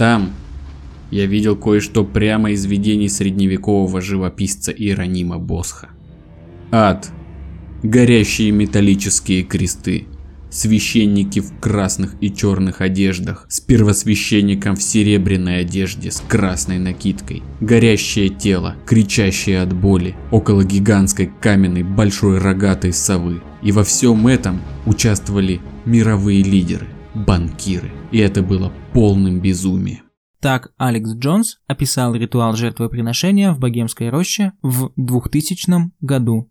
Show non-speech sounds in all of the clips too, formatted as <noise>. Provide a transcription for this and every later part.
Там я видел кое-что прямо из видений средневекового живописца Иеронима Босха. Ад. Горящие металлические кресты. Священники в красных и черных одеждах, с первосвященником в серебряной одежде с красной накидкой, горящее тело, кричащее от боли, около гигантской каменной большой рогатой совы. И во всем этом участвовали мировые лидеры, банкиры. И это было полным безумием. Так Алекс Джонс описал ритуал жертвоприношения в Богемской роще в 2000 году.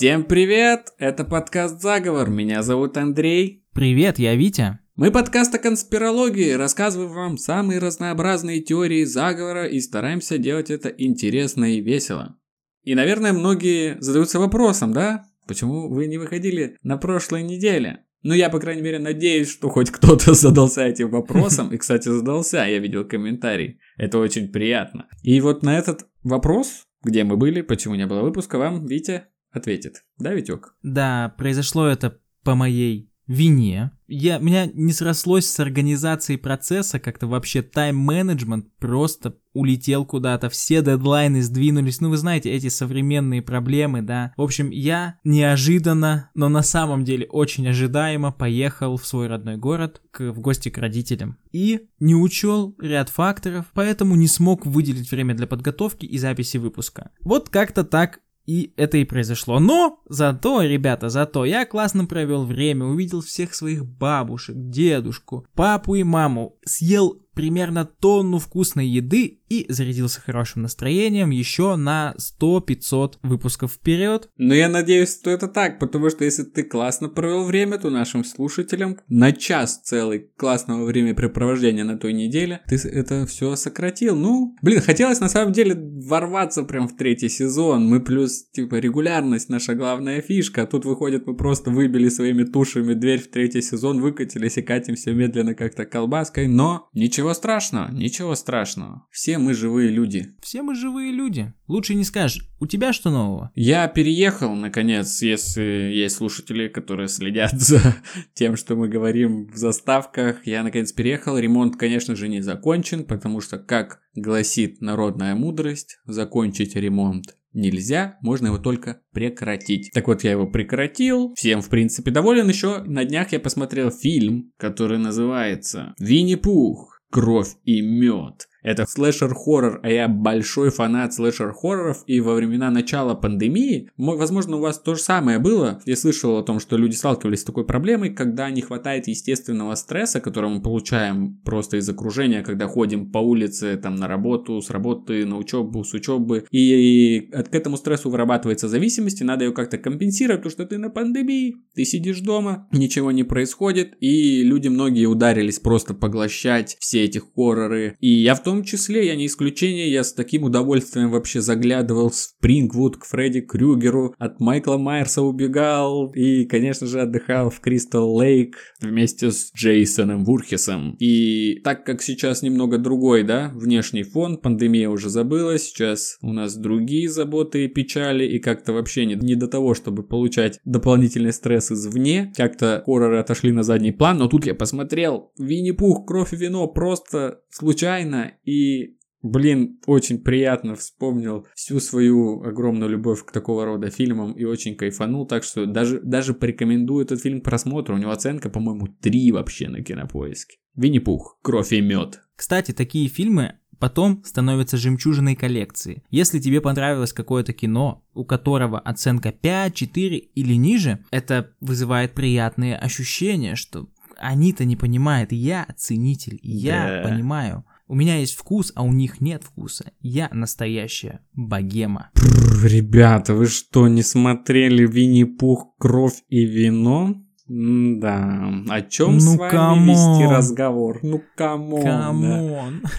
Всем привет! Это подкаст «Заговор». Меня зовут Андрей. Привет, я Витя. Мы подкаст о конспирологии, рассказываем вам самые разнообразные теории заговора и стараемся делать это интересно и весело. И, наверное, многие задаются вопросом, да? Почему вы не выходили на прошлой неделе? Ну, я, по крайней мере, надеюсь, что хоть кто-то <laughs> задался этим вопросом. И, кстати, задался, я видел комментарий. Это очень приятно. И вот на этот вопрос, где мы были, почему не было выпуска, вам, Витя, ответит. Да, Витек? Да, произошло это по моей вине. Я, меня не срослось с организацией процесса, как-то вообще тайм-менеджмент просто улетел куда-то, все дедлайны сдвинулись, ну вы знаете, эти современные проблемы, да. В общем, я неожиданно, но на самом деле очень ожидаемо поехал в свой родной город к, в гости к родителям. И не учел ряд факторов, поэтому не смог выделить время для подготовки и записи выпуска. Вот как-то так и это и произошло. Но зато, ребята, зато я классно провел время, увидел всех своих бабушек, дедушку, папу и маму, съел примерно тонну вкусной еды и зарядился хорошим настроением еще на 100-500 выпусков вперед. Ну, я надеюсь, что это так, потому что если ты классно провел время, то нашим слушателям на час целый классного времяпрепровождения на той неделе ты это все сократил. Ну, блин, хотелось на самом деле ворваться прям в третий сезон. Мы плюс, типа, регулярность наша главная фишка. А тут выходит, мы просто выбили своими тушами дверь в третий сезон, выкатились и катимся медленно как-то колбаской. Но ничего страшного, ничего страшного. Все мы живые люди. Все мы живые люди. Лучше не скажешь. У тебя что нового? Я переехал, наконец, если есть слушатели, которые следят за <laughs> тем, что мы говорим в заставках. Я, наконец, переехал. Ремонт, конечно же, не закончен, потому что, как гласит народная мудрость, закончить ремонт нельзя, можно его только прекратить. Так вот, я его прекратил, всем, в принципе, доволен. Еще на днях я посмотрел фильм, который называется «Винни-Пух. Кровь и мед». Это слэшер-хоррор, а я большой фанат слэшер-хорроров, и во времена начала пандемии, возможно, у вас то же самое было. Я слышал о том, что люди сталкивались с такой проблемой, когда не хватает естественного стресса, который мы получаем просто из окружения, когда ходим по улице, там, на работу, с работы, на учебу, с учебы, и к этому стрессу вырабатывается зависимость, и надо ее как-то компенсировать, потому что ты на пандемии, ты сидишь дома, ничего не происходит, и люди многие ударились просто поглощать все эти хорроры, и я в том том числе, я не исключение, я с таким удовольствием вообще заглядывал в Спрингвуд к Фредди Крюгеру, от Майкла Майерса убегал и, конечно же, отдыхал в Кристал Лейк вместе с Джейсоном Вурхесом. И так как сейчас немного другой, да, внешний фон, пандемия уже забылась, сейчас у нас другие заботы и печали, и как-то вообще не, не до того, чтобы получать дополнительный стресс извне, как-то хорроры отошли на задний план, но тут я посмотрел Винни-Пух, кровь и вино просто случайно, и Блин, очень приятно вспомнил всю свою огромную любовь к такого рода фильмам и очень кайфанул, так что даже, даже порекомендую этот фильм к просмотру. У него оценка, по-моему, 3 вообще на кинопоиске. Винни-Пух, кровь и мед. Кстати, такие фильмы потом становятся жемчужиной коллекции. Если тебе понравилось какое-то кино, у которого оценка 5, 4 или ниже, это вызывает приятные ощущения, что они-то не понимают, я ценитель, я да. понимаю. У меня есть вкус, а у них нет вкуса. Я настоящая богема. Бррр, ребята, вы что, не смотрели Винни-Пух, кровь и вино? да, о чем ну, с вами come on. вести разговор? Ну, come on. Come on. Да.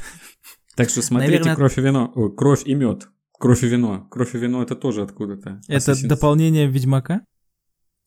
Так что смотрите Наверное... кровь и вино, Ой, кровь и мед. Кровь и вино. Кровь и вино это тоже откуда-то. Это Assassin's- дополнение Ведьмака?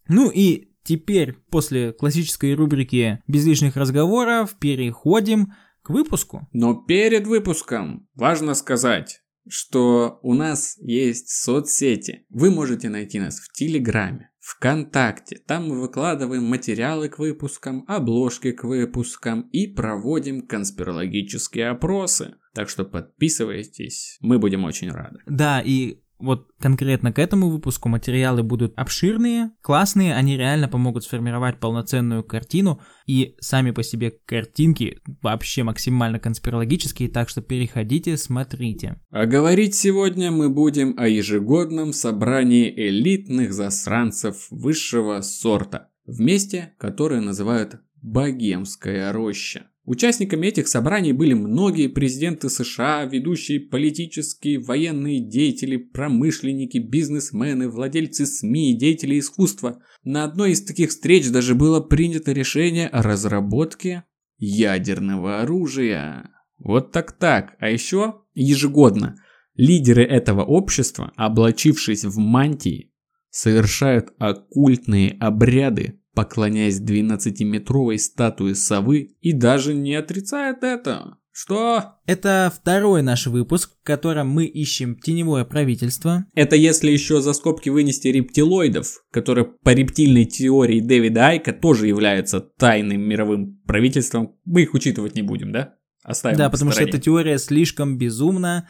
Ну и теперь, после классической рубрики «Без лишних разговоров», переходим к выпуску. Но перед выпуском важно сказать, что у нас есть соцсети. Вы можете найти нас в Телеграме, ВКонтакте. Там мы выкладываем материалы к выпускам, обложки к выпускам и проводим конспирологические опросы. Так что подписывайтесь, мы будем очень рады. Да, и вот конкретно к этому выпуску материалы будут обширные, классные, они реально помогут сформировать полноценную картину, и сами по себе картинки вообще максимально конспирологические, так что переходите, смотрите. А говорить сегодня мы будем о ежегодном собрании элитных засранцев высшего сорта, в месте, которое называют Богемская роща. Участниками этих собраний были многие президенты США, ведущие политические, военные деятели, промышленники, бизнесмены, владельцы СМИ, деятели искусства. На одной из таких встреч даже было принято решение о разработке ядерного оружия. Вот так-так. А еще ежегодно лидеры этого общества, облачившись в мантии, совершают оккультные обряды, поклоняясь 12-метровой статуе совы и даже не отрицают это. Что? Это второй наш выпуск, в котором мы ищем теневое правительство. Это если еще за скобки вынести рептилоидов, которые по рептильной теории Дэвида Айка тоже являются тайным мировым правительством. Мы их учитывать не будем, да? Оставим да, потому что стороне. эта теория слишком безумна.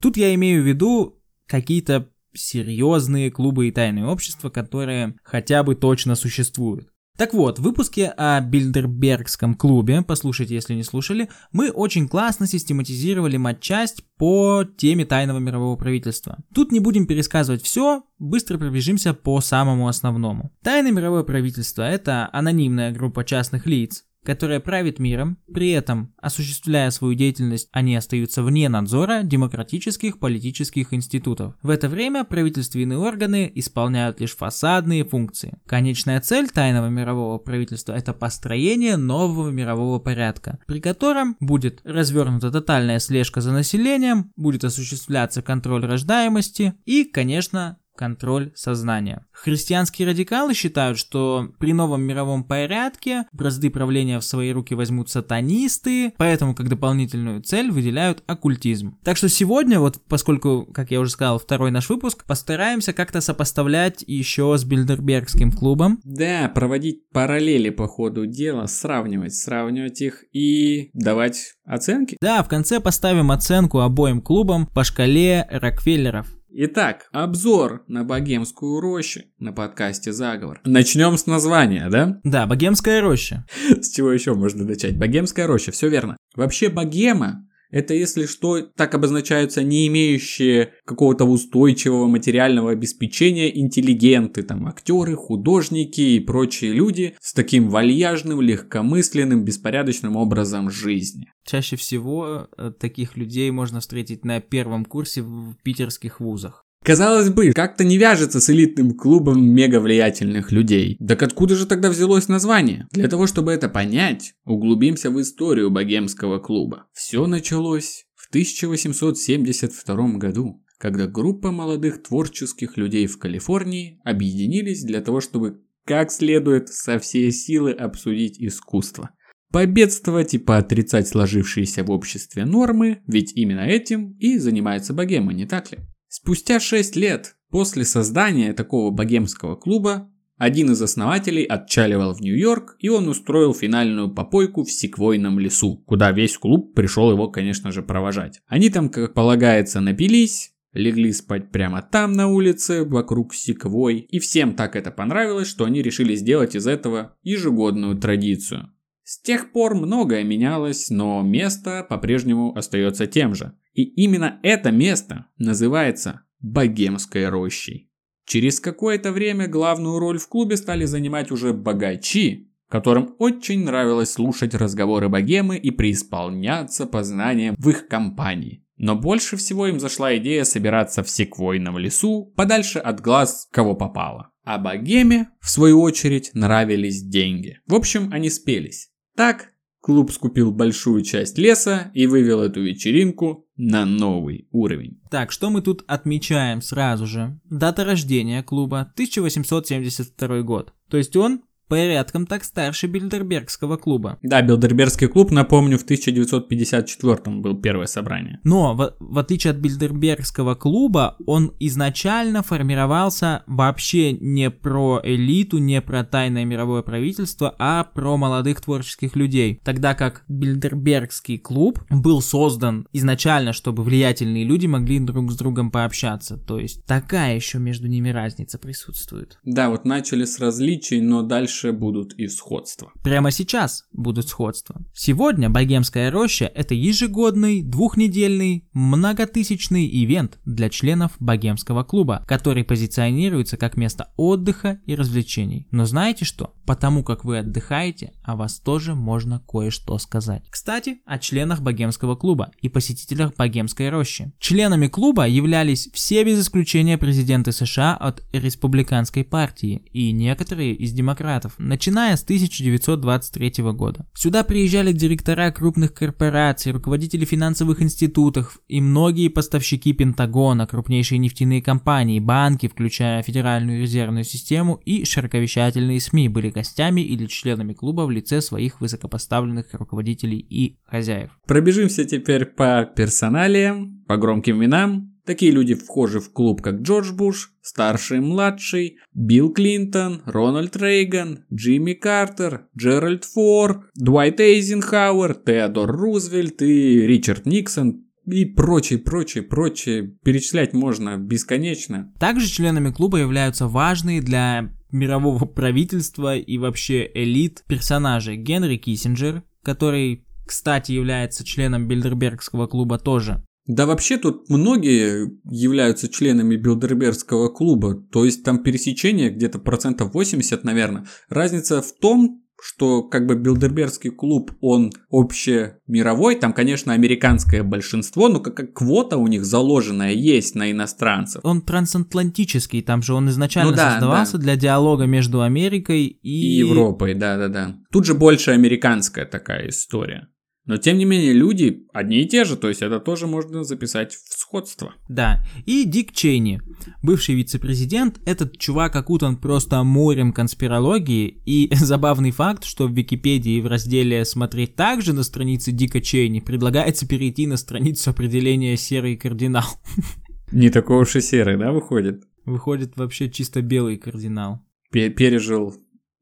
Тут я имею в виду какие-то серьезные клубы и тайные общества, которые хотя бы точно существуют. Так вот, в выпуске о Бильдербергском клубе, послушайте, если не слушали, мы очень классно систематизировали матчасть по теме тайного мирового правительства. Тут не будем пересказывать все, быстро пробежимся по самому основному. Тайное мировое правительство – это анонимная группа частных лиц, которая правит миром, при этом, осуществляя свою деятельность, они остаются вне надзора демократических политических институтов. В это время правительственные органы исполняют лишь фасадные функции. Конечная цель тайного мирового правительства – это построение нового мирового порядка, при котором будет развернута тотальная слежка за населением, будет осуществляться контроль рождаемости и, конечно, контроль сознания. Христианские радикалы считают, что при новом мировом порядке бразды правления в свои руки возьмут сатанисты, поэтому как дополнительную цель выделяют оккультизм. Так что сегодня, вот поскольку, как я уже сказал, второй наш выпуск, постараемся как-то сопоставлять еще с Бильдербергским клубом. Да, проводить параллели по ходу дела, сравнивать, сравнивать их и давать оценки. Да, в конце поставим оценку обоим клубам по шкале Рокфеллеров. Итак, обзор на богемскую рощу на подкасте «Заговор». Начнем с названия, да? Да, Богемская роща. С чего еще можно начать? Богемская роща, все верно. Вообще богема это, если что, так обозначаются не имеющие какого-то устойчивого материального обеспечения интеллигенты, там актеры, художники и прочие люди с таким вальяжным, легкомысленным, беспорядочным образом жизни. Чаще всего э, таких людей можно встретить на первом курсе в питерских вузах. Казалось бы, как-то не вяжется с элитным клубом мега влиятельных людей. Так откуда же тогда взялось название? Для того, чтобы это понять, углубимся в историю богемского клуба. Все началось в 1872 году, когда группа молодых творческих людей в Калифорнии объединились для того, чтобы как следует со всей силы обсудить искусство. Победствовать и поотрицать сложившиеся в обществе нормы, ведь именно этим и занимается богема, не так ли? Спустя 6 лет после создания такого богемского клуба, один из основателей отчаливал в Нью-Йорк, и он устроил финальную попойку в секвойном лесу, куда весь клуб пришел его, конечно же, провожать. Они там, как полагается, напились, легли спать прямо там на улице, вокруг секвой, и всем так это понравилось, что они решили сделать из этого ежегодную традицию. С тех пор многое менялось, но место по-прежнему остается тем же. И именно это место называется Богемской рощей. Через какое-то время главную роль в клубе стали занимать уже богачи, которым очень нравилось слушать разговоры богемы и преисполняться познанием в их компании. Но больше всего им зашла идея собираться в секвойном лесу, подальше от глаз кого попало. А богеме, в свою очередь, нравились деньги. В общем, они спелись. Так, клуб скупил большую часть леса и вывел эту вечеринку на новый уровень. Так, что мы тут отмечаем сразу же? Дата рождения клуба 1872 год. То есть он порядком так старше Бильдербергского клуба. Да, Бильдербергский клуб, напомню, в 1954 был первое собрание. Но, в, в отличие от Бильдербергского клуба, он изначально формировался вообще не про элиту, не про тайное мировое правительство, а про молодых творческих людей. Тогда как Бильдербергский клуб был создан изначально, чтобы влиятельные люди могли друг с другом пообщаться. То есть такая еще между ними разница присутствует. Да, вот начали с различий, но дальше дальше будут и сходства. Прямо сейчас будут сходства. Сегодня Богемская роща – это ежегодный, двухнедельный, многотысячный ивент для членов Богемского клуба, который позиционируется как место отдыха и развлечений. Но знаете что? Потому как вы отдыхаете, о вас тоже можно кое-что сказать. Кстати, о членах Богемского клуба и посетителях Богемской рощи. Членами клуба являлись все без исключения президенты США от республиканской партии и некоторые из демократов Штатов, начиная с 1923 года. Сюда приезжали директора крупных корпораций, руководители финансовых институтов и многие поставщики Пентагона, крупнейшие нефтяные компании, банки, включая Федеральную резервную систему и широковещательные СМИ были гостями или членами клуба в лице своих высокопоставленных руководителей и хозяев. Пробежимся теперь по персоналиям, по громким именам, Такие люди вхожи в клуб, как Джордж Буш, старший и младший, Билл Клинтон, Рональд Рейган, Джимми Картер, Джеральд Фор, Дуайт Эйзенхауэр, Теодор Рузвельт и Ричард Никсон, и прочее, прочее, прочее. Перечислять можно бесконечно. Также членами клуба являются важные для мирового правительства и вообще элит персонажи Генри Киссинджер, который, кстати, является членом Бильдербергского клуба тоже. Да вообще тут многие являются членами Билдербергского клуба, то есть там пересечение где-то процентов 80, наверное. Разница в том, что как бы Билдербергский клуб, он общемировой, там, конечно, американское большинство, но как, как квота у них заложенная есть на иностранцев. Он трансатлантический, там же он изначально ну, да, создавался да. для диалога между Америкой и... и Европой, да-да-да. Тут же больше американская такая история. Но тем не менее люди одни и те же, то есть это тоже можно записать в сходство. Да, и Дик Чейни, бывший вице-президент, этот чувак окутан просто морем конспирологии, и <laughs> забавный факт, что в Википедии в разделе «Смотреть также» на странице Дика Чейни предлагается перейти на страницу определения «Серый кардинал». <laughs> Не такой уж и серый, да, выходит? Выходит вообще чисто белый кардинал. Пережил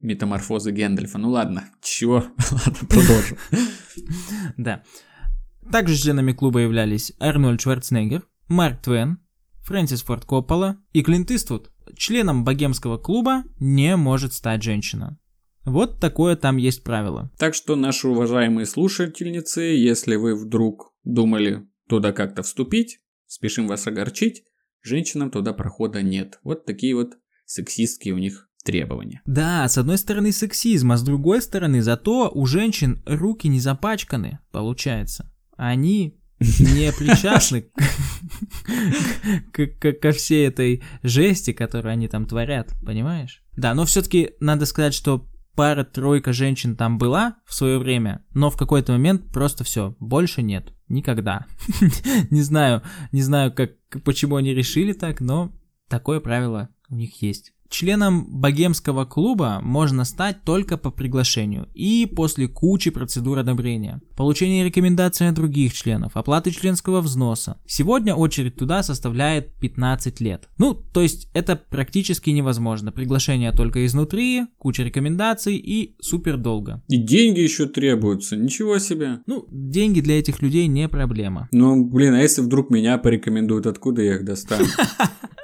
метаморфозы Гэндальфа. Ну ладно, чего? <laughs> ладно, продолжим. <laughs> Да. Также членами клуба являлись Арнольд Шварценеггер, Марк Твен, Фрэнсис Форд Коппола и Клинт Иствуд. Членом богемского клуба не может стать женщина. Вот такое там есть правило. Так что, наши уважаемые слушательницы, если вы вдруг думали туда как-то вступить, спешим вас огорчить, женщинам туда прохода нет. Вот такие вот сексистские у них требования. Да, с одной стороны сексизм, а с другой стороны зато у женщин руки не запачканы, получается. Они не причастны ко всей этой жести, которую они там творят, понимаешь? Да, но все-таки надо сказать, что пара-тройка женщин там была в свое время, но в какой-то момент просто все, больше нет, никогда. <laughs> не знаю, не знаю, как, почему они решили так, но такое правило у них есть. Членом богемского клуба можно стать только по приглашению и после кучи процедур одобрения. Получение рекомендаций от других членов, оплаты членского взноса. Сегодня очередь туда составляет 15 лет. Ну, то есть это практически невозможно. Приглашение только изнутри, куча рекомендаций и супер долго. И деньги еще требуются, ничего себе. Ну, деньги для этих людей не проблема. Ну, блин, а если вдруг меня порекомендуют, откуда я их достану?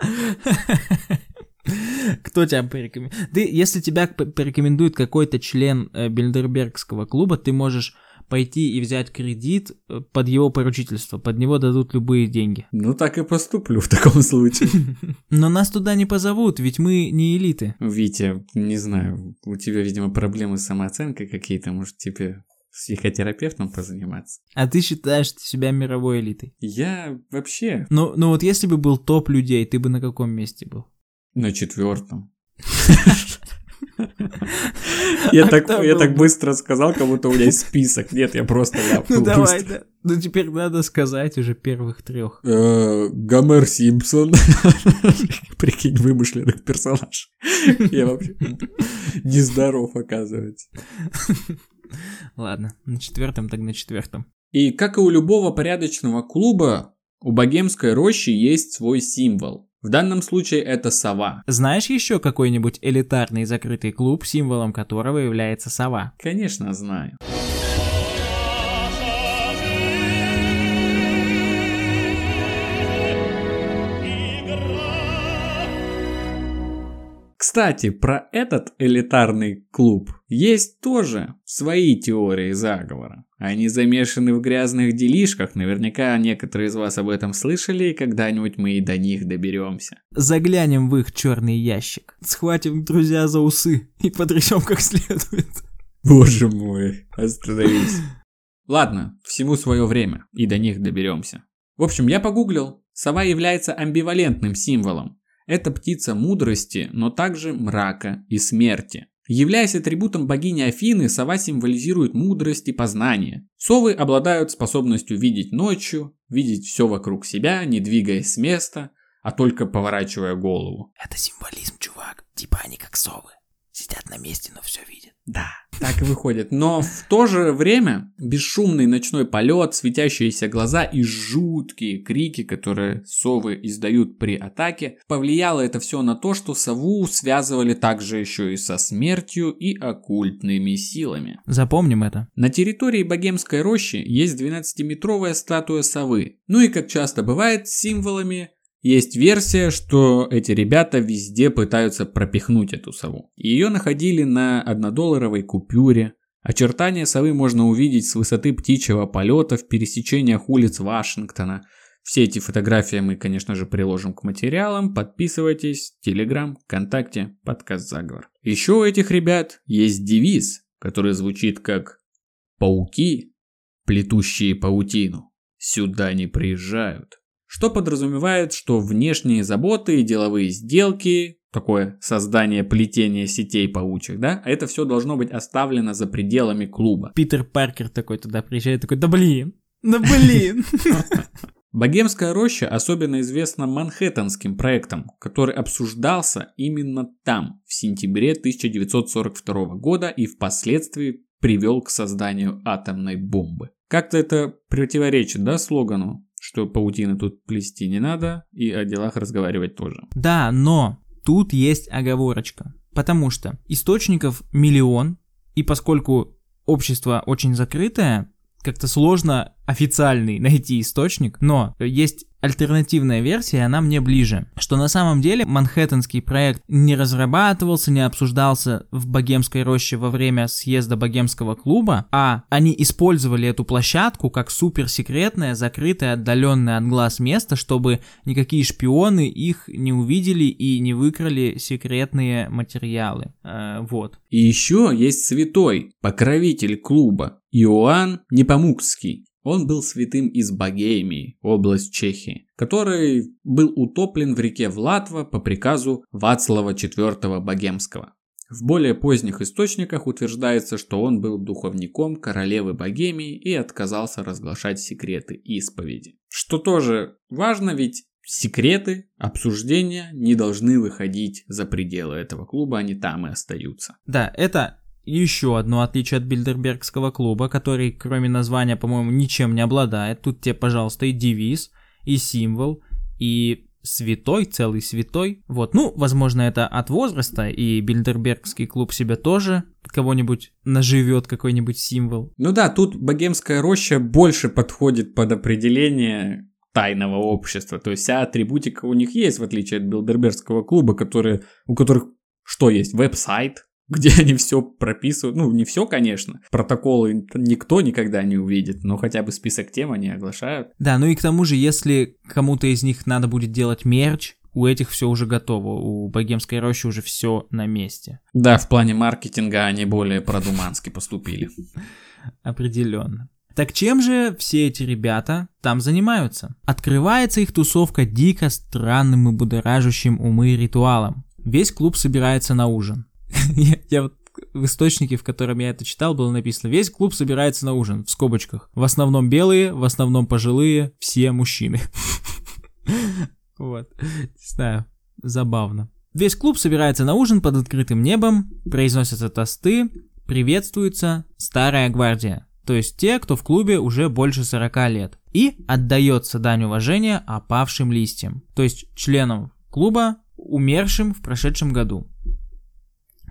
<laughs> <laughs> Кто тебя порекомендует? Ты, если тебя порекомендует какой-то член э, Бильдербергского клуба, ты можешь пойти и взять кредит э, под его поручительство, под него дадут любые деньги. Ну так и поступлю в таком случае. <laughs> Но нас туда не позовут, ведь мы не элиты. Витя, не знаю, у тебя, видимо, проблемы с самооценкой какие-то, может, тебе с психотерапевтом позаниматься. А ты считаешь себя мировой элитой? Я вообще... Ну, ну вот если бы был топ людей, ты бы на каком месте был? На четвертом. <laughs> Я А так, я так бы? быстро сказал, как будто у меня есть список. Нет, я просто <laughs> Ну давай, да. Ну теперь надо сказать уже первых трех. Э, Гомер Симпсон. <laughs> Прикинь, вымышленных персонаж. Я вообще нездоров, оказывается. Ладно, на четвертом, так на четвертом. И как и у любого порядочного клуба, у богемской рощи есть свой символ. В данном случае это сова. Знаешь еще какой-нибудь элитарный закрытый клуб, символом которого является сова? Конечно, знаю. Кстати, про этот элитарный клуб есть тоже свои теории заговора. Они замешаны в грязных делишках, наверняка некоторые из вас об этом слышали, и когда-нибудь мы и до них доберемся. Заглянем в их черный ящик. Схватим друзья за усы и потрясем как следует. Боже мой, остановись. Ладно, всему свое время, и до них доберемся. В общем, я погуглил. Сова является амбивалентным символом. Это птица мудрости, но также мрака и смерти. Являясь атрибутом богини Афины, сова символизирует мудрость и познание. Совы обладают способностью видеть ночью, видеть все вокруг себя, не двигаясь с места, а только поворачивая голову. Это символизм, чувак. Типа они как совы. Сидят на месте, но все видят. Да, так и выходит. Но в то же время бесшумный ночной полет, светящиеся глаза и жуткие крики, которые совы издают при атаке, повлияло это все на то, что сову связывали также еще и со смертью и оккультными силами. Запомним это. На территории Богемской рощи есть 12-метровая статуя совы. Ну и как часто бывает с символами, есть версия, что эти ребята везде пытаются пропихнуть эту сову. Ее находили на однодолларовой купюре. Очертания совы можно увидеть с высоты птичьего полета в пересечениях улиц Вашингтона. Все эти фотографии мы, конечно же, приложим к материалам. Подписывайтесь. Телеграм, ВКонтакте, подкаст Заговор. Еще у этих ребят есть девиз, который звучит как «Пауки, плетущие паутину, сюда не приезжают». Что подразумевает, что внешние заботы и деловые сделки, такое создание плетения сетей паучьих, да, это все должно быть оставлено за пределами клуба. Питер Паркер такой туда приезжает, такой, да блин, да блин. <laughs> Богемская роща особенно известна Манхэттенским проектом, который обсуждался именно там, в сентябре 1942 года и впоследствии привел к созданию атомной бомбы. Как-то это противоречит, да, слогану, что паутины тут плести не надо и о делах разговаривать тоже. Да, но тут есть оговорочка. Потому что источников миллион, и поскольку общество очень закрытое, как-то сложно официальный найти источник, но есть альтернативная версия, она мне ближе, что на самом деле Манхэттенский проект не разрабатывался, не обсуждался в Богемской роще во время съезда Богемского клуба, а они использовали эту площадку как суперсекретное, закрытое, отдаленное от глаз место, чтобы никакие шпионы их не увидели и не выкрали секретные материалы. Э, вот. И еще есть святой, покровитель клуба, Иоанн Непомукский. Он был святым из Богемии, область Чехии, который был утоплен в реке Влатва по приказу Вацлава IV Богемского. В более поздних источниках утверждается, что он был духовником королевы Богемии и отказался разглашать секреты исповеди. Что тоже важно, ведь секреты, обсуждения не должны выходить за пределы этого клуба, они там и остаются. Да, это еще одно отличие от Бильдербергского клуба, который, кроме названия, по-моему, ничем не обладает. Тут тебе, пожалуйста, и девиз, и символ, и святой, целый святой. Вот, ну, возможно, это от возраста, и Бильдербергский клуб себе тоже кого-нибудь наживет какой-нибудь символ. Ну да, тут богемская роща больше подходит под определение тайного общества. То есть вся атрибутика у них есть, в отличие от Билдербергского клуба, которые, у которых что есть? Веб-сайт, где они все прописывают. Ну, не все, конечно. Протоколы никто никогда не увидит, но хотя бы список тем они оглашают. Да, ну и к тому же, если кому-то из них надо будет делать мерч, у этих все уже готово, у богемской рощи уже все на месте. Да, в плане маркетинга они более продумански поступили. <laughs> Определенно. Так чем же все эти ребята там занимаются? Открывается их тусовка дико странным и будоражащим умы ритуалом. Весь клуб собирается на ужин. <laughs> я, вот в источнике, в котором я это читал, было написано «Весь клуб собирается на ужин», в скобочках. В основном белые, в основном пожилые, все мужчины. <laughs> Вот. Не знаю, забавно. Весь клуб собирается на ужин под открытым небом, произносятся тосты, приветствуется старая гвардия, то есть те, кто в клубе уже больше 40 лет, и отдается дань уважения опавшим листьям, то есть членам клуба, умершим в прошедшем году.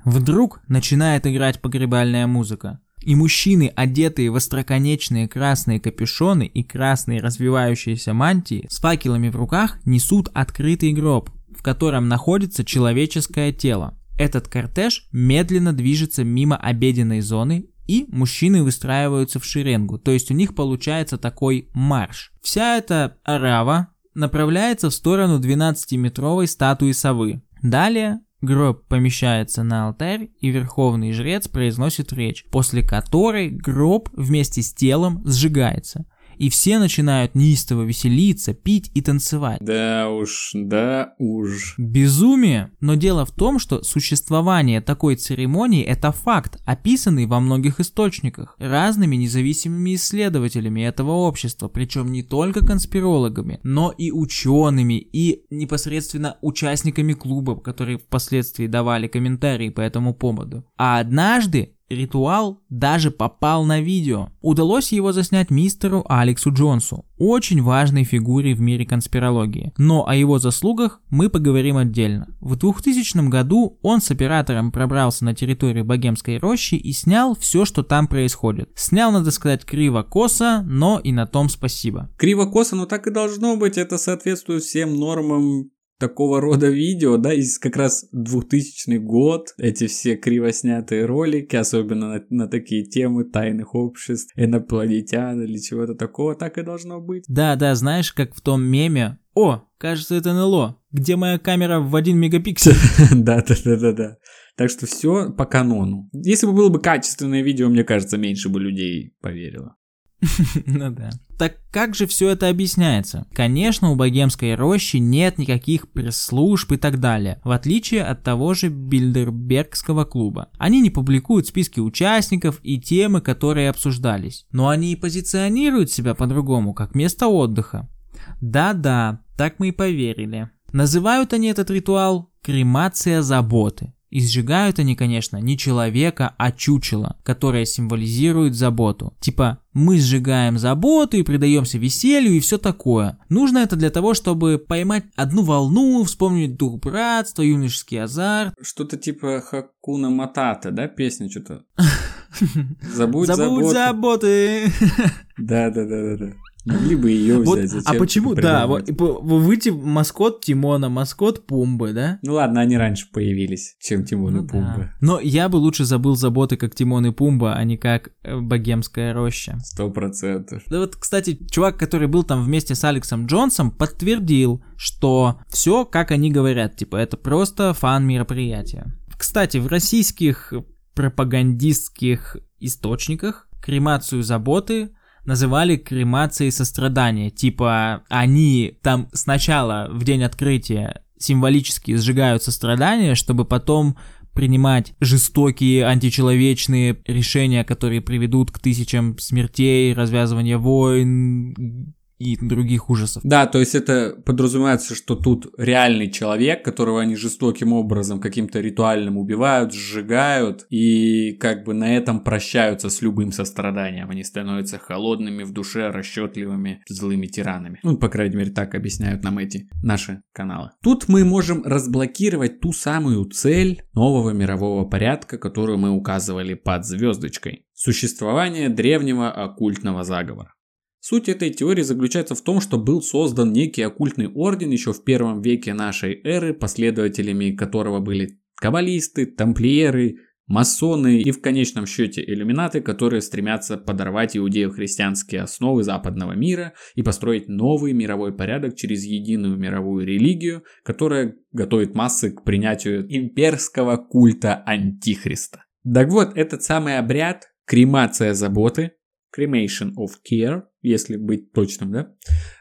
Вдруг начинает играть погребальная музыка, и мужчины, одетые в остроконечные красные капюшоны и красные развивающиеся мантии, с факелами в руках несут открытый гроб, в котором находится человеческое тело. Этот кортеж медленно движется мимо обеденной зоны и мужчины выстраиваются в шеренгу, то есть у них получается такой марш. Вся эта арава направляется в сторону 12-метровой статуи совы. Далее Гроб помещается на алтарь, и верховный жрец произносит речь, после которой гроб вместе с телом сжигается и все начинают неистово веселиться, пить и танцевать. Да уж, да уж. Безумие! Но дело в том, что существование такой церемонии – это факт, описанный во многих источниках, разными независимыми исследователями этого общества, причем не только конспирологами, но и учеными, и непосредственно участниками клуба, которые впоследствии давали комментарии по этому поводу. А однажды Ритуал даже попал на видео. Удалось его заснять мистеру Алексу Джонсу, очень важной фигуре в мире конспирологии. Но о его заслугах мы поговорим отдельно. В 2000 году он с оператором пробрался на территорию Богемской рощи и снял все, что там происходит. Снял, надо сказать, криво-косо, но и на том спасибо. Криво-косо, но так и должно быть. Это соответствует всем нормам такого рода видео, да, из как раз 2000 год, эти все криво снятые ролики, особенно на, на такие темы тайных обществ, инопланетян или чего-то такого, так и должно быть. Да, да, знаешь, как в том меме, о, кажется, это НЛО, где моя камера в 1 мегапиксель. <laughs> Да, да, да, да, да. Так что все по канону. Если бы было бы качественное видео, мне кажется, меньше бы людей поверило. <laughs> Ну да. Так как же все это объясняется? Конечно, у богемской рощи нет никаких пресс-служб и так далее, в отличие от того же Бильдербергского клуба. Они не публикуют списки участников и темы, которые обсуждались. Но они и позиционируют себя по-другому, как место отдыха. Да-да, так мы и поверили. Называют они этот ритуал кремация заботы. И сжигают они, конечно, не человека, а чучело, которое символизирует заботу. Типа, мы сжигаем заботу и предаемся веселью и все такое. Нужно это для того, чтобы поймать одну волну, вспомнить дух братства, юношеский азарт. Что-то типа Хакуна Матата, да, песня что-то? <laughs> Забудь, Забудь заботы. <laughs> Да, да, да, да, да. Могли бы ее вот, взять. А почему, да, вот, выйти маскот Тимона, маскот Пумбы, да? Ну ладно, они раньше появились, чем Тимон ну, и Пумба. Да. Но я бы лучше забыл заботы, как Тимон и Пумба, а не как э, Богемская роща. Сто процентов. Да вот, кстати, чувак, который был там вместе с Алексом Джонсом, подтвердил, что все, как они говорят, типа, это просто фан-мероприятие. Кстати, в российских пропагандистских источниках кремацию заботы называли кремацией сострадания. Типа, они там сначала в день открытия символически сжигают сострадание, чтобы потом принимать жестокие античеловечные решения, которые приведут к тысячам смертей, развязывания войн, и других ужасов. Да, то есть это подразумевается, что тут реальный человек, которого они жестоким образом каким-то ритуальным убивают, сжигают, и как бы на этом прощаются с любым состраданием. Они становятся холодными в душе, расчетливыми, злыми тиранами. Ну, по крайней мере, так объясняют нам эти наши каналы. Тут мы можем разблокировать ту самую цель нового мирового порядка, которую мы указывали под звездочкой. Существование древнего оккультного заговора. Суть этой теории заключается в том, что был создан некий оккультный орден еще в первом веке нашей эры, последователями которого были каббалисты, тамплиеры, масоны и в конечном счете иллюминаты, которые стремятся подорвать иудео-христианские основы западного мира и построить новый мировой порядок через единую мировую религию, которая готовит массы к принятию имперского культа Антихриста. Так вот, этот самый обряд, кремация заботы, cremation of care, если быть точным, да,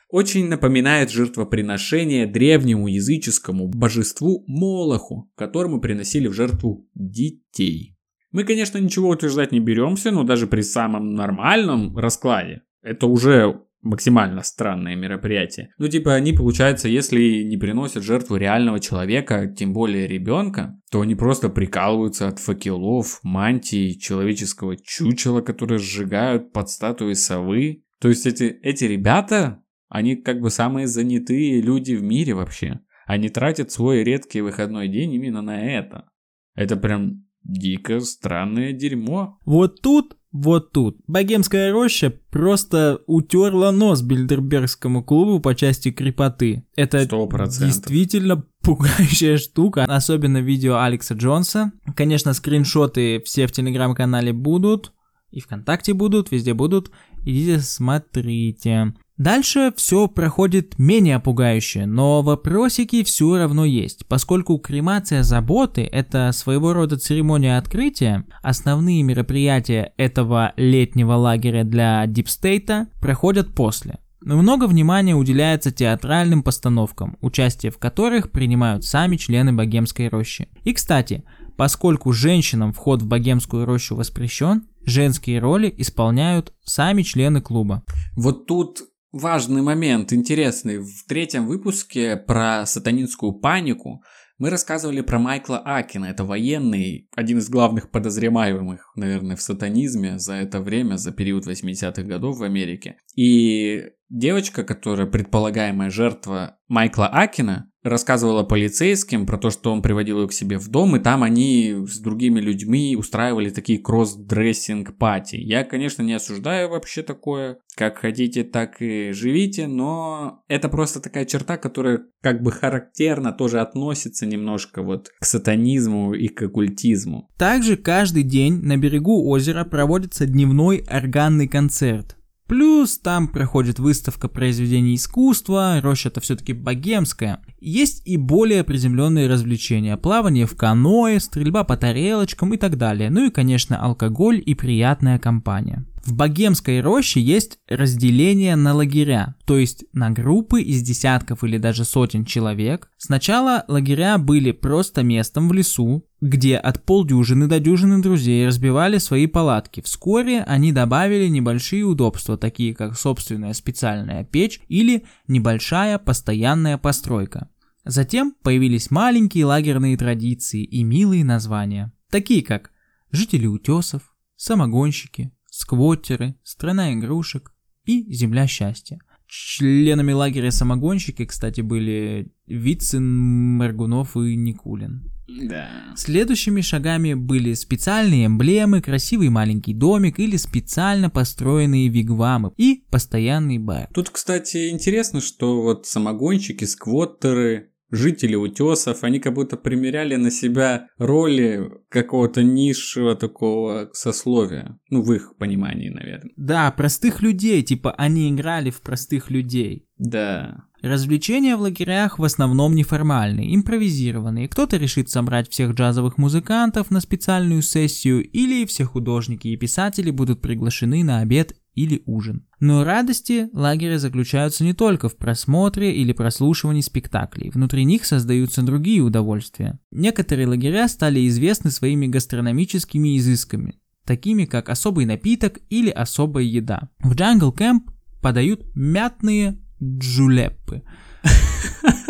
очень напоминает жертвоприношение древнему языческому божеству Молоху, которому приносили в жертву детей. Мы, конечно, ничего утверждать не беремся, но даже при самом нормальном раскладе это уже максимально странное мероприятие. Ну, типа, они, получается, если не приносят жертву реального человека, тем более ребенка, то они просто прикалываются от факелов, мантий, человеческого чучела, которые сжигают под статуей совы. То есть эти, эти ребята, они как бы самые занятые люди в мире вообще. Они тратят свой редкий выходной день именно на это. Это прям дико странное дерьмо. Вот тут вот тут. Богемская роща просто утерла нос Бильдербергскому клубу по части крепоты. Это 100%. действительно пугающая штука, особенно видео Алекса Джонса. Конечно, скриншоты все в телеграм-канале будут, и ВКонтакте будут, везде будут. Идите смотрите. Дальше все проходит менее пугающе, но вопросики все равно есть. Поскольку кремация заботы – это своего рода церемония открытия, основные мероприятия этого летнего лагеря для дипстейта проходят после. Много внимания уделяется театральным постановкам, участие в которых принимают сами члены богемской рощи. И кстати, поскольку женщинам вход в богемскую рощу воспрещен, женские роли исполняют сами члены клуба. Вот тут важный момент, интересный. В третьем выпуске про сатанинскую панику мы рассказывали про Майкла Акино. Это военный, один из главных подозреваемых, наверное, в сатанизме за это время, за период 80-х годов в Америке. И девочка, которая предполагаемая жертва Майкла Акино, рассказывала полицейским про то, что он приводил ее к себе в дом, и там они с другими людьми устраивали такие cross-dressing party. Я, конечно, не осуждаю вообще такое, как хотите, так и живите, но это просто такая черта, которая как бы характерно тоже относится немножко вот к сатанизму и к оккультизму. Также каждый день на берегу озера проводится дневной органный концерт. Плюс там проходит выставка произведений искусства, роща это все-таки богемская. Есть и более приземленные развлечения, плавание в каноэ, стрельба по тарелочкам и так далее. Ну и, конечно, алкоголь и приятная компания. В богемской роще есть разделение на лагеря, то есть на группы из десятков или даже сотен человек. Сначала лагеря были просто местом в лесу, где от полдюжины до дюжины друзей разбивали свои палатки. Вскоре они добавили небольшие удобства, такие как собственная специальная печь или небольшая постоянная постройка. Затем появились маленькие лагерные традиции и милые названия, такие как «Жители утесов», «Самогонщики», сквоттеры, страна игрушек и земля счастья. Членами лагеря самогонщики, кстати, были Вицин, Маргунов и Никулин. Да. Следующими шагами были специальные эмблемы, красивый маленький домик или специально построенные вигвамы и постоянный бар. Тут, кстати, интересно, что вот самогонщики, сквоттеры, жители утесов, они как будто примеряли на себя роли какого-то низшего такого сословия. Ну, в их понимании, наверное. Да, простых людей, типа они играли в простых людей. Да. Развлечения в лагерях в основном неформальные, импровизированные. Кто-то решит собрать всех джазовых музыкантов на специальную сессию, или все художники и писатели будут приглашены на обед или ужин. Но радости лагеря заключаются не только в просмотре или прослушивании спектаклей. Внутри них создаются другие удовольствия. Некоторые лагеря стали известны своими гастрономическими изысками, такими как особый напиток или особая еда. В Jungle Camp подают мятные джулеппы. <laughs>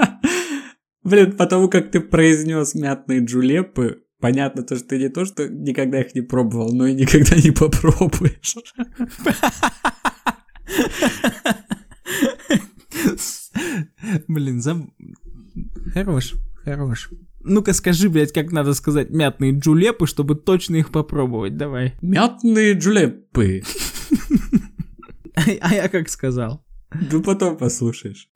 Блин, потому как ты произнес мятные джулеппы, понятно то, что ты не то, что никогда их не пробовал, но и никогда не попробуешь. Блин, за... Хорош, хорош. Ну-ка скажи, блядь, как надо сказать мятные джулепы, чтобы точно их попробовать, давай. Мятные джулепы. <laughs> А я как сказал? Ну потом послушаешь.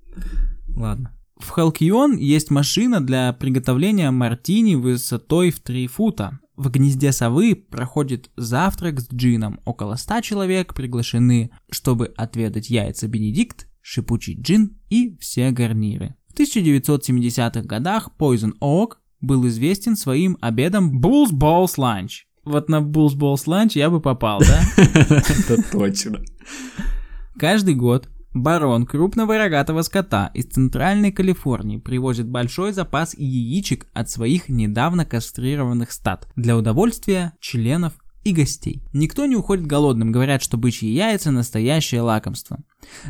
Ладно. В Халкион есть машина для приготовления мартини высотой в 3 фута. В гнезде совы проходит завтрак с джином. Около 100 человек приглашены, чтобы отведать яйца Бенедикт, шипучий джин и все гарниры. В 1970-х годах Poison Oak был известен своим обедом Bulls Balls Lunch. Вот на Bulls Balls Lunch я бы попал, да? <laughs> Это точно. Каждый год Барон крупного рогатого скота из Центральной Калифорнии привозит большой запас яичек от своих недавно кастрированных стад для удовольствия членов и гостей. Никто не уходит голодным, говорят, что бычьи яйца – настоящее лакомство.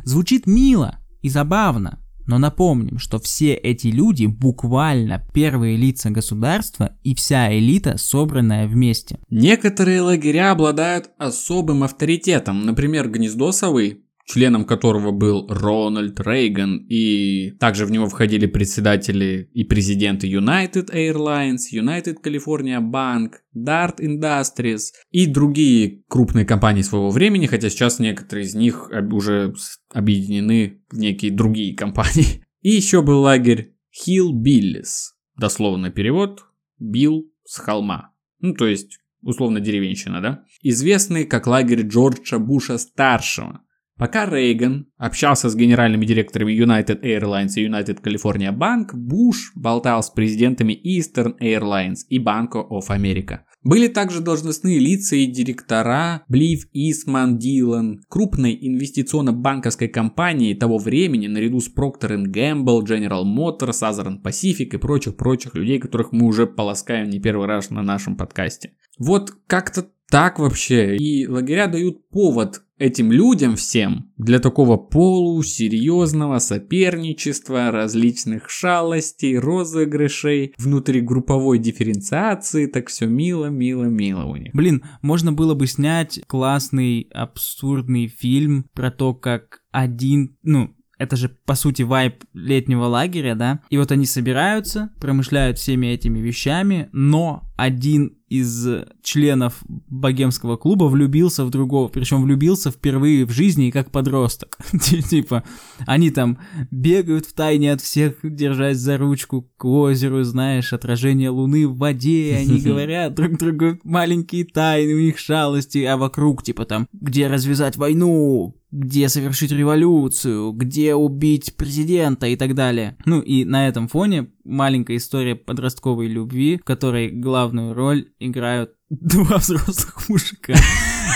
Звучит мило и забавно, но напомним, что все эти люди буквально первые лица государства и вся элита, собранная вместе. Некоторые лагеря обладают особым авторитетом, например, гнездо совы, членом которого был Рональд Рейган, и также в него входили председатели и президенты United Airlines, United California Bank, Dart Industries и другие крупные компании своего времени, хотя сейчас некоторые из них уже объединены в некие другие компании. <laughs> И еще был лагерь Hill Billis, дословно перевод «Билл с холма». Ну, то есть, условно, деревенщина, да? Известный как лагерь Джорджа Буша старшего – Пока Рейган общался с генеральными директорами United Airlines и United California Bank, Буш болтал с президентами Eastern Airlines и Bank of America. Были также должностные лица и директора Блив Исман Дилан, крупной инвестиционно-банковской компании того времени, наряду с Procter Gamble, General Motors, Southern Pacific и прочих-прочих людей, которых мы уже полоскаем не первый раз на нашем подкасте. Вот как-то так вообще. И лагеря дают повод этим людям всем для такого полусерьезного соперничества, различных шалостей, розыгрышей, внутригрупповой дифференциации, так все мило, мило, мило у них. Блин, можно было бы снять классный, абсурдный фильм про то, как один, ну, это же, по сути, вайп летнего лагеря, да? И вот они собираются, промышляют всеми этими вещами, но один из членов богемского клуба влюбился в другого, причем влюбился впервые в жизни и как подросток. <laughs> Типа, они там бегают в тайне от всех, держась за ручку к озеру, знаешь, отражение луны в воде, они <laughs> говорят друг другу маленькие тайны, у них шалости, а вокруг, типа там, где развязать войну, где совершить революцию, где убить президента и так далее. Ну и на этом фоне маленькая история подростковой любви, в которой главную роль играют <laughs> два взрослых мужика.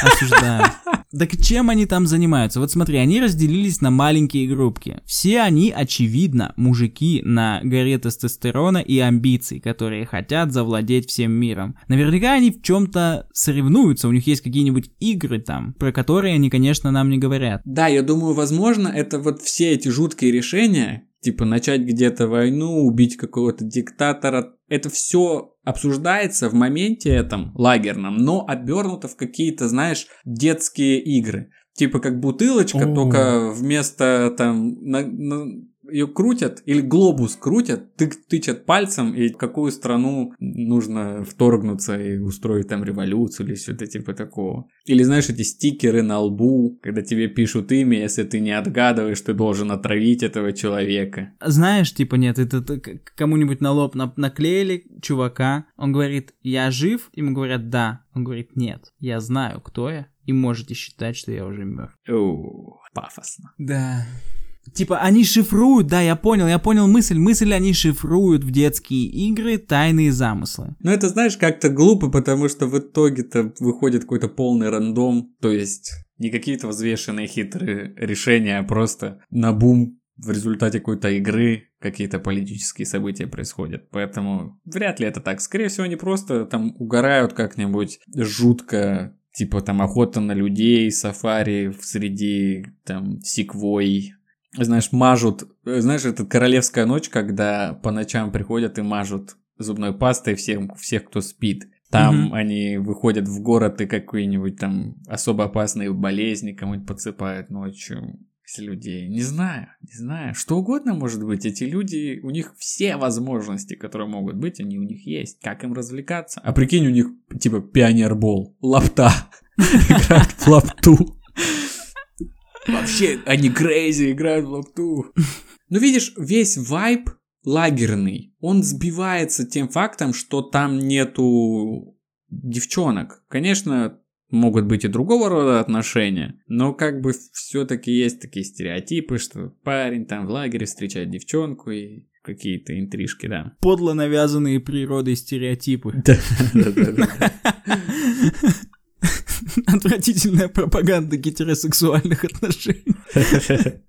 Осуждаю. <laughs> Так чем они там занимаются? Вот смотри, они разделились на маленькие группки. Все они, очевидно, мужики на горе тестостерона и амбиций, которые хотят завладеть всем миром. Наверняка они в чем-то соревнуются, у них есть какие-нибудь игры там, про которые они, конечно, нам не говорят. Да, я думаю, возможно, это вот все эти жуткие решения, типа начать где-то войну, убить какого-то диктатора. Это все обсуждается в моменте этом лагерном, но обернуто в какие-то, знаешь, детские игры. Типа как бутылочка, О. только вместо там на, на, ее крутят, или глобус крутят, тык, тычат пальцем, и в какую страну нужно вторгнуться и устроить там революцию или что-то типа такого. Или знаешь, эти стикеры на лбу, когда тебе пишут имя, если ты не отгадываешь, ты должен отравить этого человека. Знаешь, типа нет, это, это кому-нибудь на лоб наклеили чувака, он говорит, я жив, ему говорят, да, он говорит, нет, я знаю, кто я, и можете считать, что я уже мертв. О, пафосно. Да. Типа, они шифруют, да, я понял, я понял мысль. Мысль они шифруют в детские игры тайные замыслы. Ну, это, знаешь, как-то глупо, потому что в итоге-то выходит какой-то полный рандом. То есть, не какие-то взвешенные хитрые решения, а просто на бум в результате какой-то игры какие-то политические события происходят. Поэтому вряд ли это так. Скорее всего, они просто там угорают как-нибудь жутко типа там охота на людей, сафари среди там секвой, знаешь, мажут, знаешь, это королевская ночь, когда по ночам приходят и мажут зубной пастой всем, всех, кто спит. Там mm они выходят в город и какие-нибудь там особо опасные болезни кому-нибудь подсыпают ночью с людей. Не знаю, не знаю. Что угодно может быть. Эти люди, у них все возможности, которые могут быть, они у них есть. Как им развлекаться? А прикинь, у них типа пионербол, лапта. <laughs> Играют в лапту. Вообще, они крейзи играют в лапту. Ну, видишь, весь вайб лагерный, он сбивается тем фактом, что там нету девчонок. Конечно, могут быть и другого рода отношения, но как бы все-таки есть такие стереотипы, что парень там в лагере встречает девчонку и какие-то интрижки, да. Подло навязанные природой стереотипы. Да, да, да. <laughs> <laughs> Отвратительная пропаганда гетеросексуальных отношений. <laughs>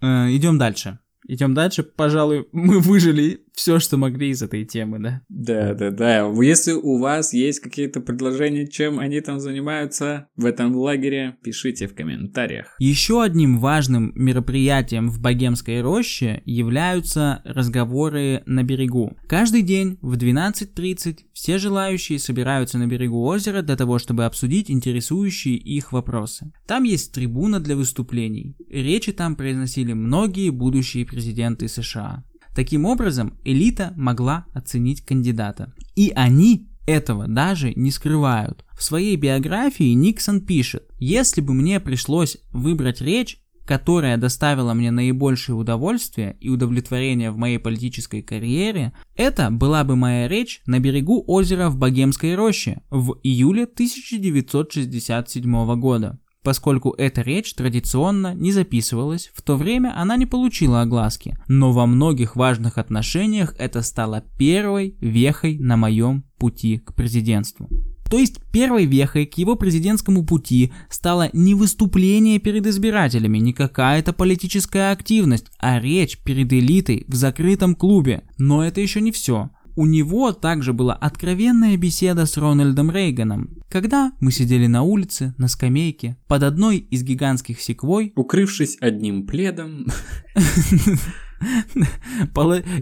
Э, Идем дальше. Идем дальше. Пожалуй, мы выжили все, что могли из этой темы, да? Да, да, да. Если у вас есть какие-то предложения, чем они там занимаются в этом лагере, пишите в комментариях. Еще одним важным мероприятием в Богемской роще являются разговоры на берегу. Каждый день в 12.30 все желающие собираются на берегу озера для того, чтобы обсудить интересующие их вопросы. Там есть трибуна для выступлений. Речи там произносили многие будущие президенты США. Таким образом, элита могла оценить кандидата. И они этого даже не скрывают. В своей биографии Никсон пишет, если бы мне пришлось выбрать речь, которая доставила мне наибольшее удовольствие и удовлетворение в моей политической карьере, это была бы моя речь на берегу озера в Богемской роще в июле 1967 года. Поскольку эта речь традиционно не записывалась, в то время она не получила огласки, но во многих важных отношениях это стало первой вехой на моем пути к президентству. То есть первой вехой к его президентскому пути стало не выступление перед избирателями, не какая-то политическая активность, а речь перед элитой в закрытом клубе. Но это еще не все. У него также была откровенная беседа с Рональдом Рейганом, когда мы сидели на улице, на скамейке, под одной из гигантских секвой, Укрывшись одним пледом, <laughs>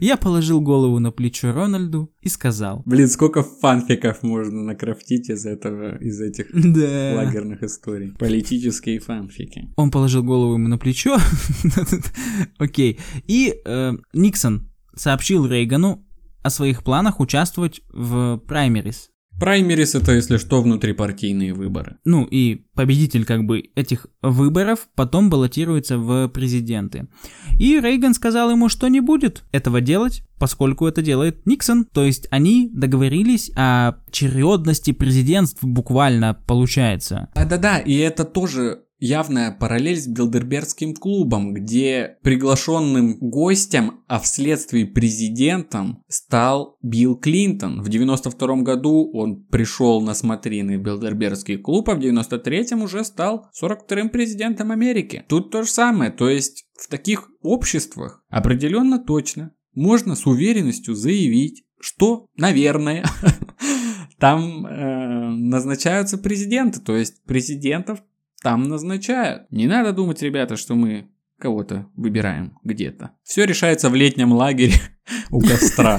Я положил голову на плечо Рональду и сказал. блин, сколько фанфиков можно накрафтить из этого, из этих Да. лагерных историй. Политические фанфики. Он положил голову ему на плечо. <laughs> Окей. И э, Никсон сообщил Рейгану о своих планах участвовать в праймерис. Праймерис это, если что, внутрипартийные выборы. Ну и победитель как бы этих выборов потом баллотируется в президенты. И Рейган сказал ему, что не будет этого делать, поскольку это делает Никсон. То есть они договорились о чередности президентств буквально получается. А да-да, и это тоже явная параллель с Билдербергским клубом, где приглашенным гостем, а вследствие президентом, стал Билл Клинтон. В 92 году он пришел на смотрины в Билдербергский клуб, а в 93 уже стал 42-м президентом Америки. Тут то же самое, то есть в таких обществах определенно точно можно с уверенностью заявить, что, наверное, <laughs> там э, назначаются президенты, то есть президентов там назначают. Не надо думать, ребята, что мы кого-то выбираем где-то. Все решается в летнем лагере <laughs> у костра.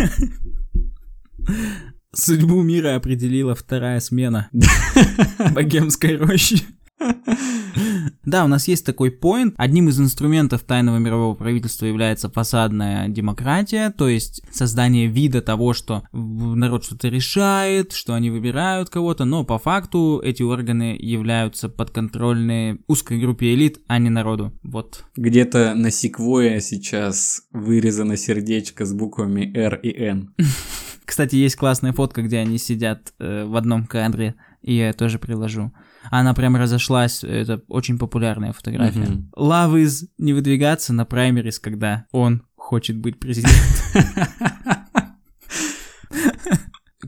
Судьбу мира определила вторая смена <laughs> богемской рощи. <laughs> Да, у нас есть такой поинт. Одним из инструментов тайного мирового правительства является фасадная демократия, то есть создание вида того, что народ что-то решает, что они выбирают кого-то, но по факту эти органы являются подконтрольны узкой группе элит, а не народу. Вот. Где-то на секвое сейчас вырезано сердечко с буквами R и N. <laughs> Кстати, есть классная фотка, где они сидят э, в одном кадре, и я тоже приложу. Она прям разошлась, это очень популярная фотография. Мгм. Love is не выдвигаться на праймерис, когда он хочет быть президентом. <laughs>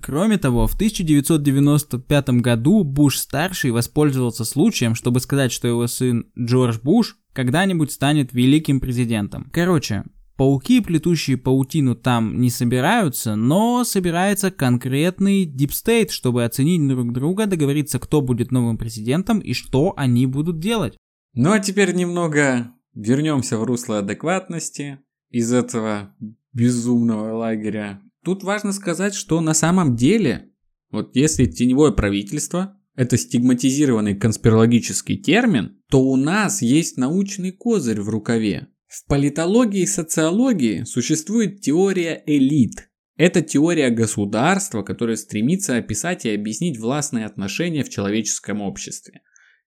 Кроме того, в 1995 году Буш-старший воспользовался случаем, чтобы сказать, что его сын Джордж Буш когда-нибудь станет великим президентом. Короче, пауки, плетущие паутину, там не собираются, но собирается конкретный deep state, чтобы оценить друг друга, договориться, кто будет новым президентом и что они будут делать. Ну а теперь немного вернемся в русло адекватности из этого безумного лагеря. Тут важно сказать, что на самом деле, вот если теневое правительство это стигматизированный конспирологический термин, то у нас есть научный козырь в рукаве. В политологии и социологии существует теория элит. Это теория государства, которая стремится описать и объяснить властные отношения в человеческом обществе.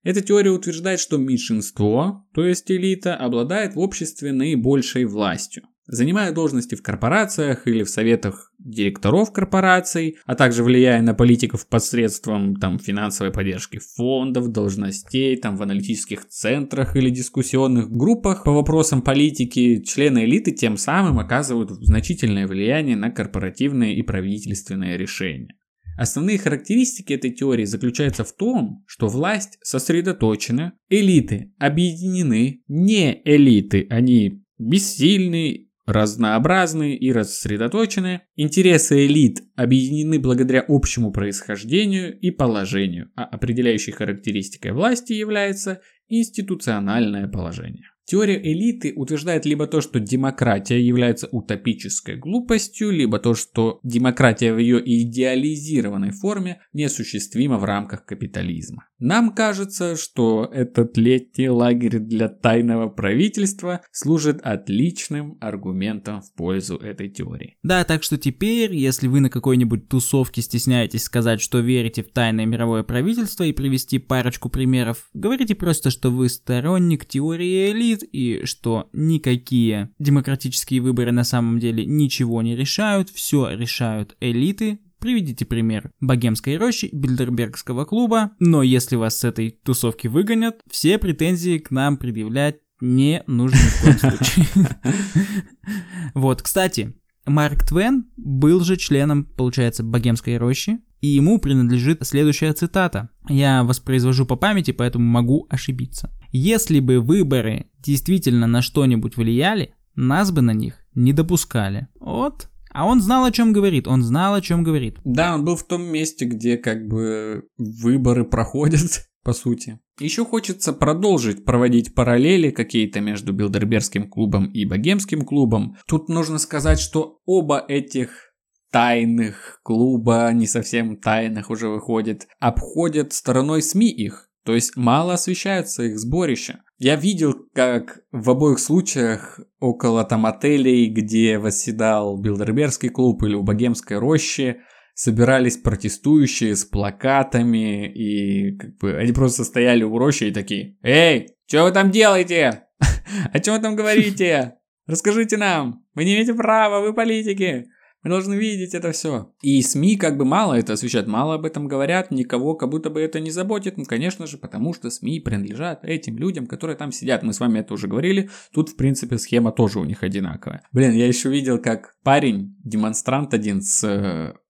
Эта теория утверждает, что меньшинство, то есть элита, обладает в обществе наибольшей властью. Занимая должности в корпорациях или в советах директоров корпораций, а также влияя на политиков посредством там, финансовой поддержки фондов, должностей, там, в аналитических центрах или дискуссионных группах по вопросам политики, члены элиты тем самым оказывают значительное влияние на корпоративные и правительственные решения. Основные характеристики этой теории заключаются в том, что власть сосредоточена, элиты объединены, не элиты, они бессильны, разнообразны и рассредоточены. Интересы элит объединены благодаря общему происхождению и положению, а определяющей характеристикой власти является институциональное положение. Теория элиты утверждает либо то, что демократия является утопической глупостью, либо то, что демократия в ее идеализированной форме неосуществима в рамках капитализма. Нам кажется, что этот летний лагерь для тайного правительства служит отличным аргументом в пользу этой теории. Да, так что теперь, если вы на какой-нибудь тусовке стесняетесь сказать, что верите в тайное мировое правительство и привести парочку примеров, говорите просто, что вы сторонник теории элит, говорит и что никакие демократические выборы на самом деле ничего не решают, все решают элиты, Приведите пример Богемской рощи, Бильдербергского клуба, но если вас с этой тусовки выгонят, все претензии к нам предъявлять не нужно ни в коем случае. <laughs> Вот, кстати, Марк Твен был же членом, получается, Богемской рощи, и ему принадлежит следующая цитата. Я воспроизвожу по памяти, поэтому могу ошибиться. Если бы выборы действительно на что-нибудь влияли, нас бы на них не допускали. Вот. А он знал, о чем говорит. Он знал, о чем говорит. Да, он был в том месте, где как бы выборы проходят, <laughs> по сути. Еще хочется продолжить проводить параллели какие-то между Билдербергским клубом и Богемским клубом. Тут нужно сказать, что оба этих тайных клуба, не совсем тайных уже выходит, обходят стороной СМИ их. То есть мало освещаются их сборища. Я видел, как в обоих случаях около там отелей, где восседал Билдербергский клуб или у Богемской рощи, собирались протестующие с плакатами, и как бы они просто стояли у рощи и такие «Эй, что вы там делаете? <laughs> О чем вы там говорите? Расскажите нам, вы не имеете права, вы политики!» Мы должны видеть это все. И СМИ как бы мало это освещают, мало об этом говорят, никого как будто бы это не заботит. Ну, конечно же, потому что СМИ принадлежат этим людям, которые там сидят. Мы с вами это уже говорили. Тут, в принципе, схема тоже у них одинаковая. Блин, я еще видел, как парень, демонстрант один с,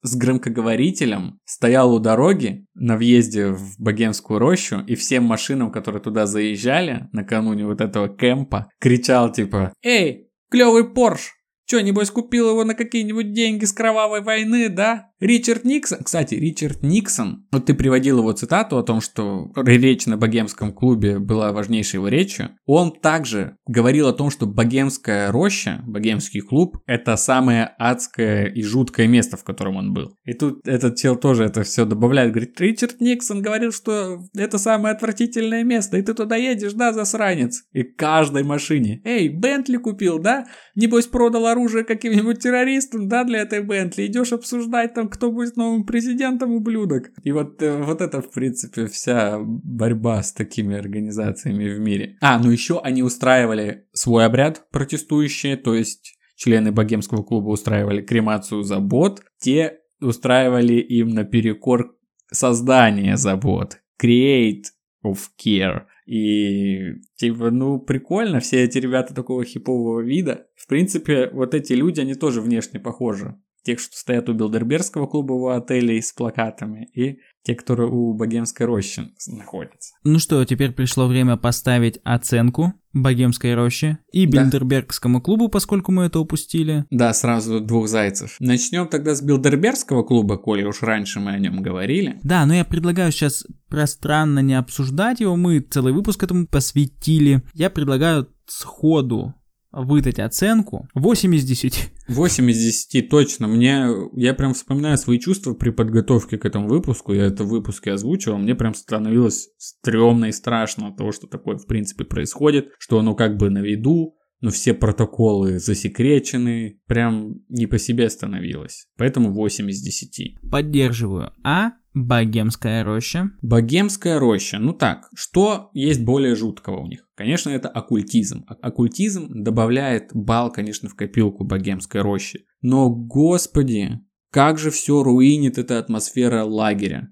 с громкоговорителем, стоял у дороги на въезде в Богемскую рощу, и всем машинам, которые туда заезжали накануне вот этого кемпа, кричал типа «Эй, клевый Порш, Че, небось, купил его на какие-нибудь деньги с кровавой войны, да? Ричард Никсон, кстати, Ричард Никсон, вот ты приводил его цитату о том, что речь на богемском клубе была важнейшей его речью. Он также говорил о том, что богемская роща, богемский клуб, это самое адское и жуткое место, в котором он был. И тут этот чел тоже это все добавляет, говорит, Ричард Никсон говорил, что это самое отвратительное место, и ты туда едешь, да, засранец? И каждой машине, эй, Бентли купил, да? Небось продал оружие каким-нибудь террористам, да, для этой Бентли, идешь обсуждать там кто будет новым президентом, ублюдок. И вот, э, вот это, в принципе, вся борьба с такими организациями в мире. А, ну еще они устраивали свой обряд протестующие, то есть члены богемского клуба устраивали кремацию забот, те устраивали им наперекор создание забот. Create of care. И типа, ну, прикольно, все эти ребята такого хипового вида. В принципе, вот эти люди, они тоже внешне похожи тех, что стоят у Билдербергского клубового отеля с плакатами, и те, которые у Богемской рощи находятся. Ну что, теперь пришло время поставить оценку Богемской роще и да. Билдербергскому клубу, поскольку мы это упустили. Да, сразу двух зайцев. Начнем тогда с Билдербергского клуба, коли уж раньше мы о нем говорили. Да, но я предлагаю сейчас пространно не обсуждать его, мы целый выпуск этому посвятили. Я предлагаю сходу выдать оценку 8 из 10. 8 из 10, точно. Мне, я прям вспоминаю свои чувства при подготовке к этому выпуску. Я это в выпуске озвучивал. Мне прям становилось стрёмно и страшно от того, что такое в принципе происходит. Что оно как бы на виду, но все протоколы засекречены. Прям не по себе становилось. Поэтому 8 из 10. Поддерживаю. А Богемская роща. Богемская роща. Ну так, что есть более жуткого у них? Конечно, это оккультизм. Оккультизм добавляет бал, конечно, в копилку богемской рощи. Но, господи, как же все руинит эта атмосфера лагеря.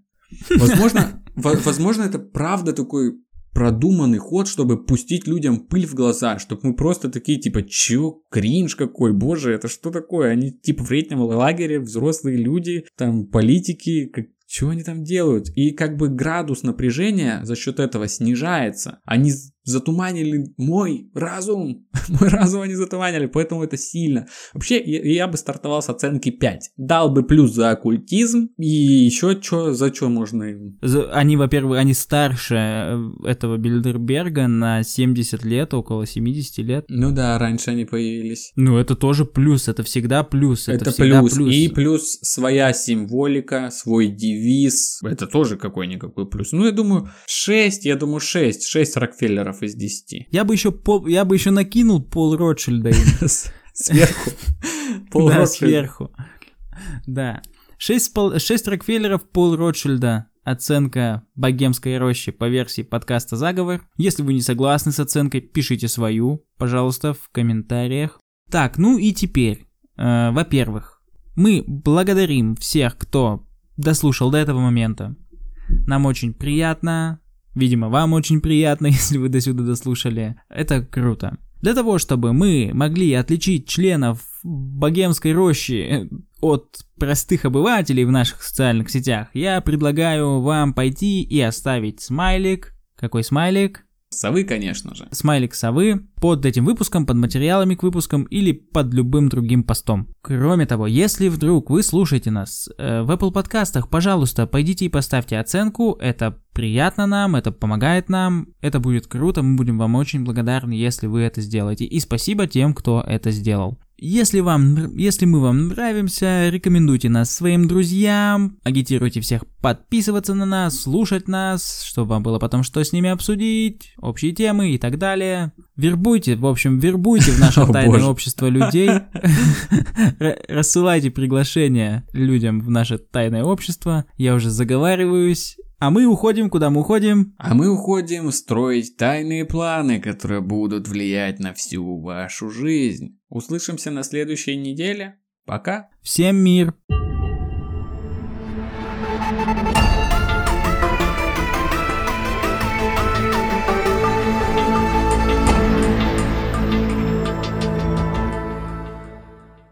Возможно, <laughs> возможно, это правда такой продуманный ход, чтобы пустить людям пыль в глаза, чтобы мы просто такие, типа, чё, кринж какой, боже, это что такое? Они, типа, в летнем лагере, взрослые люди, там, политики, как, чего они там делают? И как бы градус напряжения за счет этого снижается. Они затуманили мой разум. <laughs> мой разум они затуманили, поэтому это сильно. Вообще, я, я бы стартовал с оценки 5. Дал бы плюс за оккультизм и еще что, за что можно им? Они, во-первых, они старше э, этого Бильдерберга на 70 лет, около 70 лет. Ну да, раньше они появились. Ну это тоже плюс, это всегда плюс. Это, это всегда плюс. плюс. И плюс своя символика, свой девиз. Это тоже какой-никакой плюс. Ну я думаю 6, я думаю 6. 6 Рокфеллеров из 10. Я бы еще, пол, я бы еще накинул Пол Ротшильда им. <laughs> Сверху. <laughs> Пол Да, сверху. Да. 6, 6 Рокфеллеров, Пол Ротшильда. Оценка богемской рощи по версии подкаста «Заговор». Если вы не согласны с оценкой, пишите свою, пожалуйста, в комментариях. Так, ну и теперь. э, во-первых, мы благодарим всех, кто дослушал до этого момента. Нам очень приятно. Видимо, вам очень приятно, <laughs> если вы до сюда дослушали. Это круто. Для того, чтобы мы могли отличить членов богемской рощи от простых обывателей в наших социальных сетях, я предлагаю вам пойти и оставить смайлик. Какой смайлик? Совы, конечно же. смайлик совы под этим выпуском, под материалами к выпускам или под любым другим постом. Кроме того, если вдруг вы слушаете нас э, в Apple подкастах, пожалуйста, пойдите и поставьте оценку, это приятно нам, это помогает нам, это будет круто, мы будем вам очень благодарны, если вы это сделаете. И спасибо тем, кто это сделал. Если вам, если мы вам нравимся, рекомендуйте нас своим друзьям, агитируйте всех подписываться на нас, слушать нас, чтобы вам было потом что с ними обсудить, общие темы и так далее. Вербуйте, в общем, вербуйте в наше <laughs> тайное общество людей. <laughs> Рассылайте приглашения людям в наше тайное общество. Я уже заговариваюсь. А мы уходим, куда мы уходим? А мы уходим строить тайные планы, которые будут влиять на всю вашу жизнь. Услышимся на следующей неделе. Пока. Всем мир!